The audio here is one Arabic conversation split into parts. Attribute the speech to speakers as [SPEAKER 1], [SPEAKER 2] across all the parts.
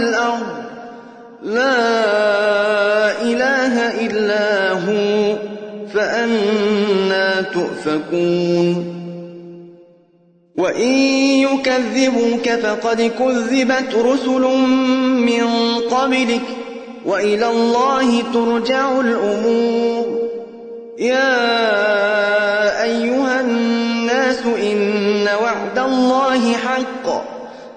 [SPEAKER 1] والأرض لا إله إلا هو فأنا تؤفكون. وإن يكذبوك فقد كذبت رسل من قبلك وإلى الله ترجع الأمور. يا أيها الناس إن وعد الله حق.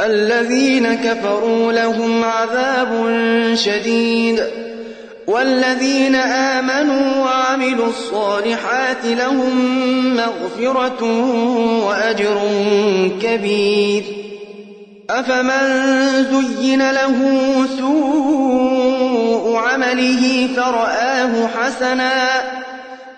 [SPEAKER 1] الذين كفروا لهم عذاب شديد والذين آمنوا وعملوا الصالحات لهم مغفرة وأجر كبير أفمن زين له سوء عمله فرآه حسنا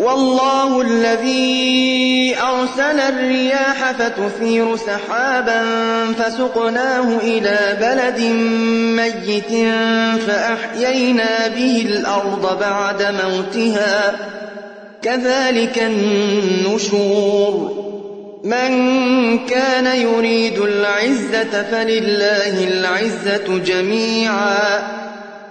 [SPEAKER 1] والله الذي أرسل الرياح فتثير سحابا فسقناه إلى بلد ميت فأحيينا به الأرض بعد موتها. كذلك النشور. من كان يريد العزة فلله العزة جميعا.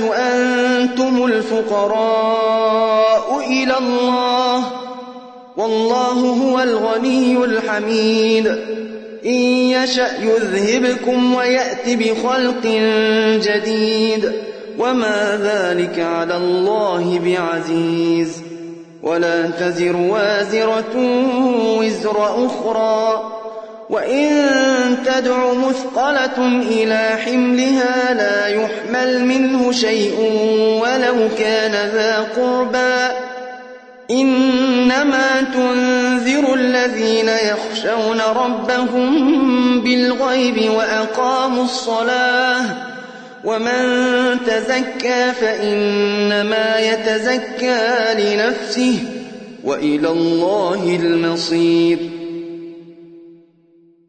[SPEAKER 1] الناس أنتم الفقراء إلى الله والله هو الغني الحميد. إن يشأ يذهبكم ويأت بخلق جديد. وما ذلك على الله بعزيز. ولا تزر وازرة وزر أخرى. وإن تدع مثقلة إلى حملها لا يحمل منه شيء ولو كان ذا قربى. إنما تنذر الذين يخشون ربهم بالغيب وأقاموا الصلاة. ومن تزكى فإنما يتزكى لنفسه وإلى الله المصير.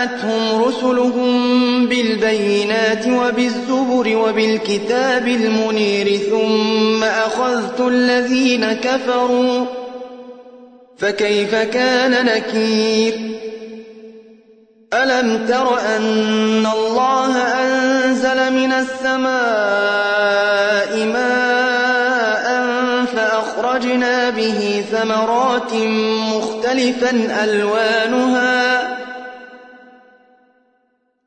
[SPEAKER 1] جاءتهم رسلهم بالبينات وبالزبر وبالكتاب المنير ثم أخذت الذين كفروا فكيف كان نكير؟ ألم تر أن الله أنزل من السماء ماء فأخرجنا به ثمرات مختلفا ألوانها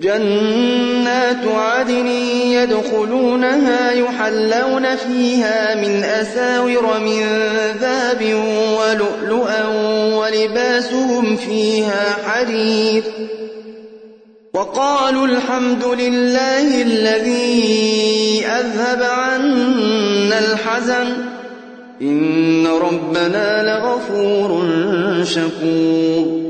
[SPEAKER 1] جنات عدن يدخلونها يحلون فيها من أساور من ذهب ولؤلؤا ولباسهم فيها حرير وقالوا الحمد لله الذي أذهب عنا الحزن. إن ربنا لغفور شكور.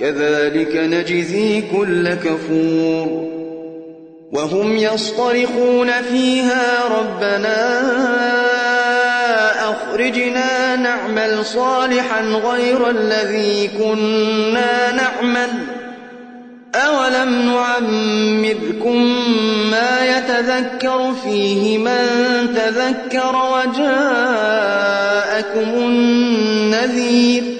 [SPEAKER 1] كذلك نجزي كل كفور وهم يصطرخون فيها ربنا أخرجنا نعمل صالحا غير الذي كنا نعمل أولم نعمركم ما يتذكر فيه من تذكر وجاءكم النذير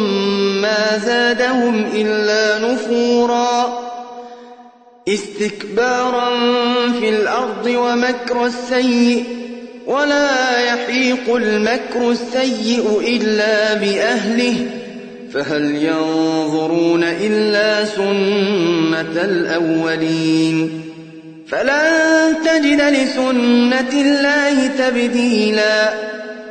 [SPEAKER 1] زادهم إلا نفورا. استكبارا في الأرض ومكر السيئ ولا يحيق المكر السيء إلا بأهله. فهل ينظرون إلا سنة الأولين؟ فلن تجد لسنة الله تبديلا.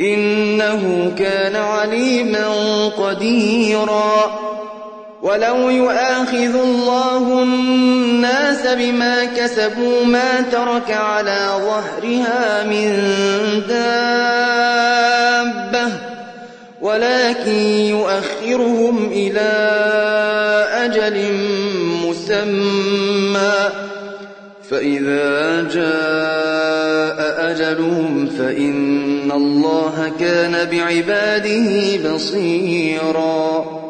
[SPEAKER 1] إنه كان عليما قديراً. ولو يؤاخذ الله الناس بما كسبوا ما ترك على ظهرها من دابة ولكن يؤخرهم إلى أجل مسمى فإذا جاء أجلهم فإن الله كان بعباده بصيراً